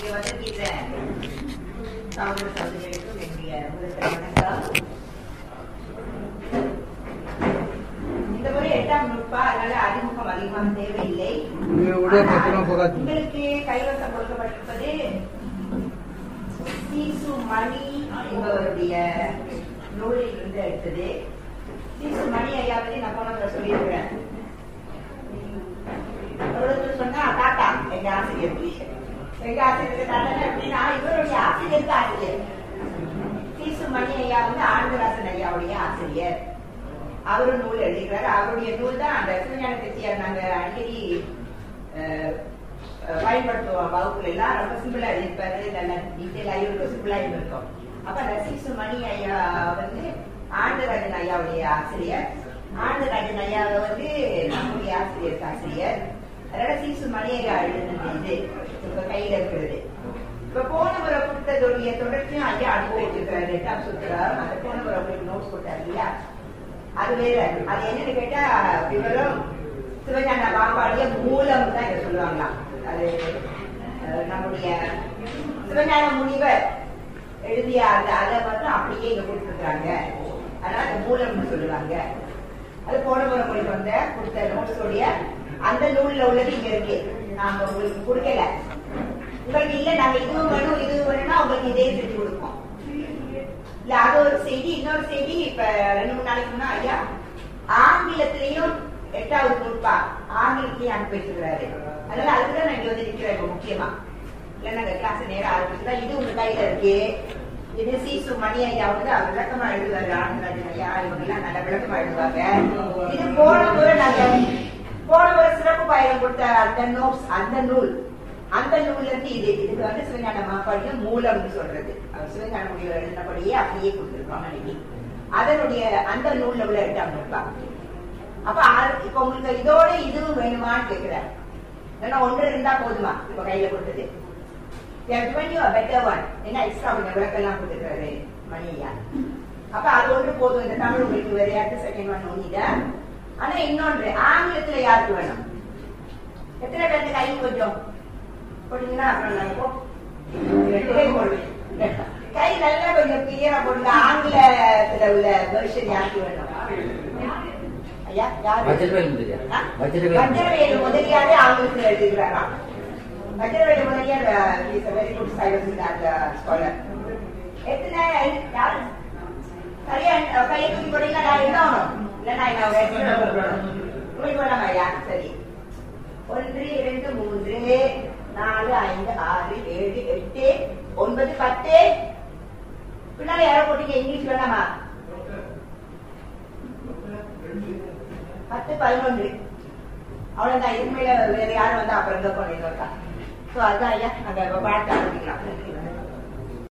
இங்க வந்திருக்கிற சகோதர சகோதரிகளுக்கும் என்னுடைய வணக்கம் இந்த முறை எட்டாம் நுட்பா அதனால அறிமுகம் அதிகமாக தேவையில்லை உங்களுக்கு கைவசம் கொடுக்கப்பட்டிருப்பது சீசு மணி என்பவருடைய நூலில் இருந்து எடுத்தது. சீசு மணி ஐயா பத்தி நான் போன சொல்லியிருக்கிறேன். எங்க ஆசிரியருக்கு தாத்தா அப்படின்னா இவருடைய ஆசிரியருக்கு ஆசிரியர் சீசு மணி ஐயா வந்து ஆனந்தராசன் ஐயாவுடைய ஆசிரியர் அவரும் நூல் எழுதிக்கிறாரு அவருடைய நூல் தான் அந்த சிவஞான தெத்தியார் நாங்க அடிக்கடி அஹ், அஹ், பயன்படுத்துவோம் வகுப்புல எல்லாம் ரொம்ப சிம்பிளா எழுதிப்பாரு நல்ல டீட்டெயிலாக இருக்கும் சிம்பிளா இருக்கும் அப்ப அந்த சீசு மணி ஐயா வந்து ஆனந்தராஜன் ஐயாவுடைய ஆசிரியர் ஆனந்தராஜன் ஐயாவை வந்து நம்முடைய ஆசிரியருக்கு ஆசிரியர் அதனால சீசு மணி எழுதுனது இப்ப கையில இருக்கிறது. இப்ப போன முறை கொடுத்ததுடைய தொடர்ச்சியும் ஐயா அனுப்பி வச்சிருக்கிறாரு. எட்டாம் சுற்றுலா அந்த போன முறை உங்களுக்கு நோட்ஸ் கொடுத்தாரு இல்லையா? அது வேற. அது என்னன்னு கேட்டா விவரம் சிவஞான பாம்பாடிய மூலம் தான் இதை சொல்லுவாங்களாம். அது நம்முடைய சிவஞான முனிவர் எழுதிய அந்த அதை மட்டும் அப்படியே இங்க கொடுத்துருக்காங்க. அதனால மூலம்னு சொல்லுவாங்க. அது போன முறை உங்களுக்கு வந்த கொடுத்த நோட்ஸோடைய அந்த உள்ளது இங்க இருக்கு. நாங்க உங்களுக்கு கொடுக்கல. உங்களுக்கு இல்ல நாங்க இதுவும் வேணும் இதுவும் வேணும்னா உங்களுக்கு இதே செஞ்சு கொடுப்போம். இல்ல அது ஒரு செய்தி இன்னொரு செய்தி இப்ப ரெண்டு மூணு நாளைக்கு முன்னா ஐயா ஆங்கிலத்திலையும் எட்டாவது குறிப்பா ஆங்கிலத்திலையும் அனுப்பி வச்சிருக்கிறாரு. அதனால அதுதான் நான் இங்க வந்து நிக்கிறேன் முக்கியமா. இல்ல நாங்க கிளாஸ் நேரம் ஆரம்பிச்சுதா இது உங்க கையில இருக்கு. இது சீசு மணி ஐயா வந்து அவர் விளக்கமா எழுதுவாரு ஆனந்தராஜன் ஐயா இவங்க எல்லாம் நல்ல விளக்கமா எழுதுவாங்க. இது போன முறை நாங்க போன ஒரு சிறப்பு பயணம் கொடுத்த அந்த நோட்ஸ் அந்த நூல். அந்த நூல்ல இருந்து இது இதுக்கு வந்து சிவஞான மாப்பாடியும் மூலம்னு சொல்றது. சிவஞான முடிவு எழுதினபடியே அப்படியே கொடுத்துருக்கோம் அன்னைக்கு. அதனுடைய அந்த நூல்ல உள்ள எட்டாம் நூற்பா அப்ப இப்ப உங்களுக்கு இதோட இதுவும் வேணுமான்னு கேட்கிறார் ஏன்னா ஒன்று இருந்தா போதுமா இப்ப கையில கொடுத்தது. என்ன எக்ஸ்ட்ரா கொஞ்சம் விளக்கெல்லாம் கொடுத்துருக்காரு மணியா அப்ப அது ஒன்று போதும். இந்த தமிழ் உங்களுக்கு வேற யாருக்கு செகண்ட் ஒன் ஒன்னிட ஆனா இன்னொன்று ஆங்கிலத்துல யாருக்கு வேணும்? எத்தனை பேருக்கு கை கொஞ்சம்? போட்டீங்கன்னா அப்புறம் கை நல்லா கொஞ்சம் கிளியரா போடுங்க. ஆங்கிலத்துல உள்ள வெர்ஷன் யாருக்கு வேணும்? வஜ்ரவேல் முதலியார். ஆங்கிலத்தில் எழுதுகிறாராம் Vajravelu Mudaliyar is a very good science scholar. எத்தனை? யாரு? சரியா கையை தூக்கி போடுறீங்களா நான் எழுதணும் இல்ல நான் ஐயா சரி ஒன்று இரண்டு மூன்று நாலு ஐந்து ஆறு ஏழு எட்டு ஒன்பது பத்து பின்னால யாரோ போட்டீங்க இங்கிலீஷ் வேணாமா பத்து பதினொன்று அவ்வளவுதான் இதுக்கு மேல வேற யாரும் வந்து அப்புறம் இந்த கொண்டு இருக்கா சோ அதுதான் ஐயா நாங்க பாட்டு ஆரம்பிக்கலாம்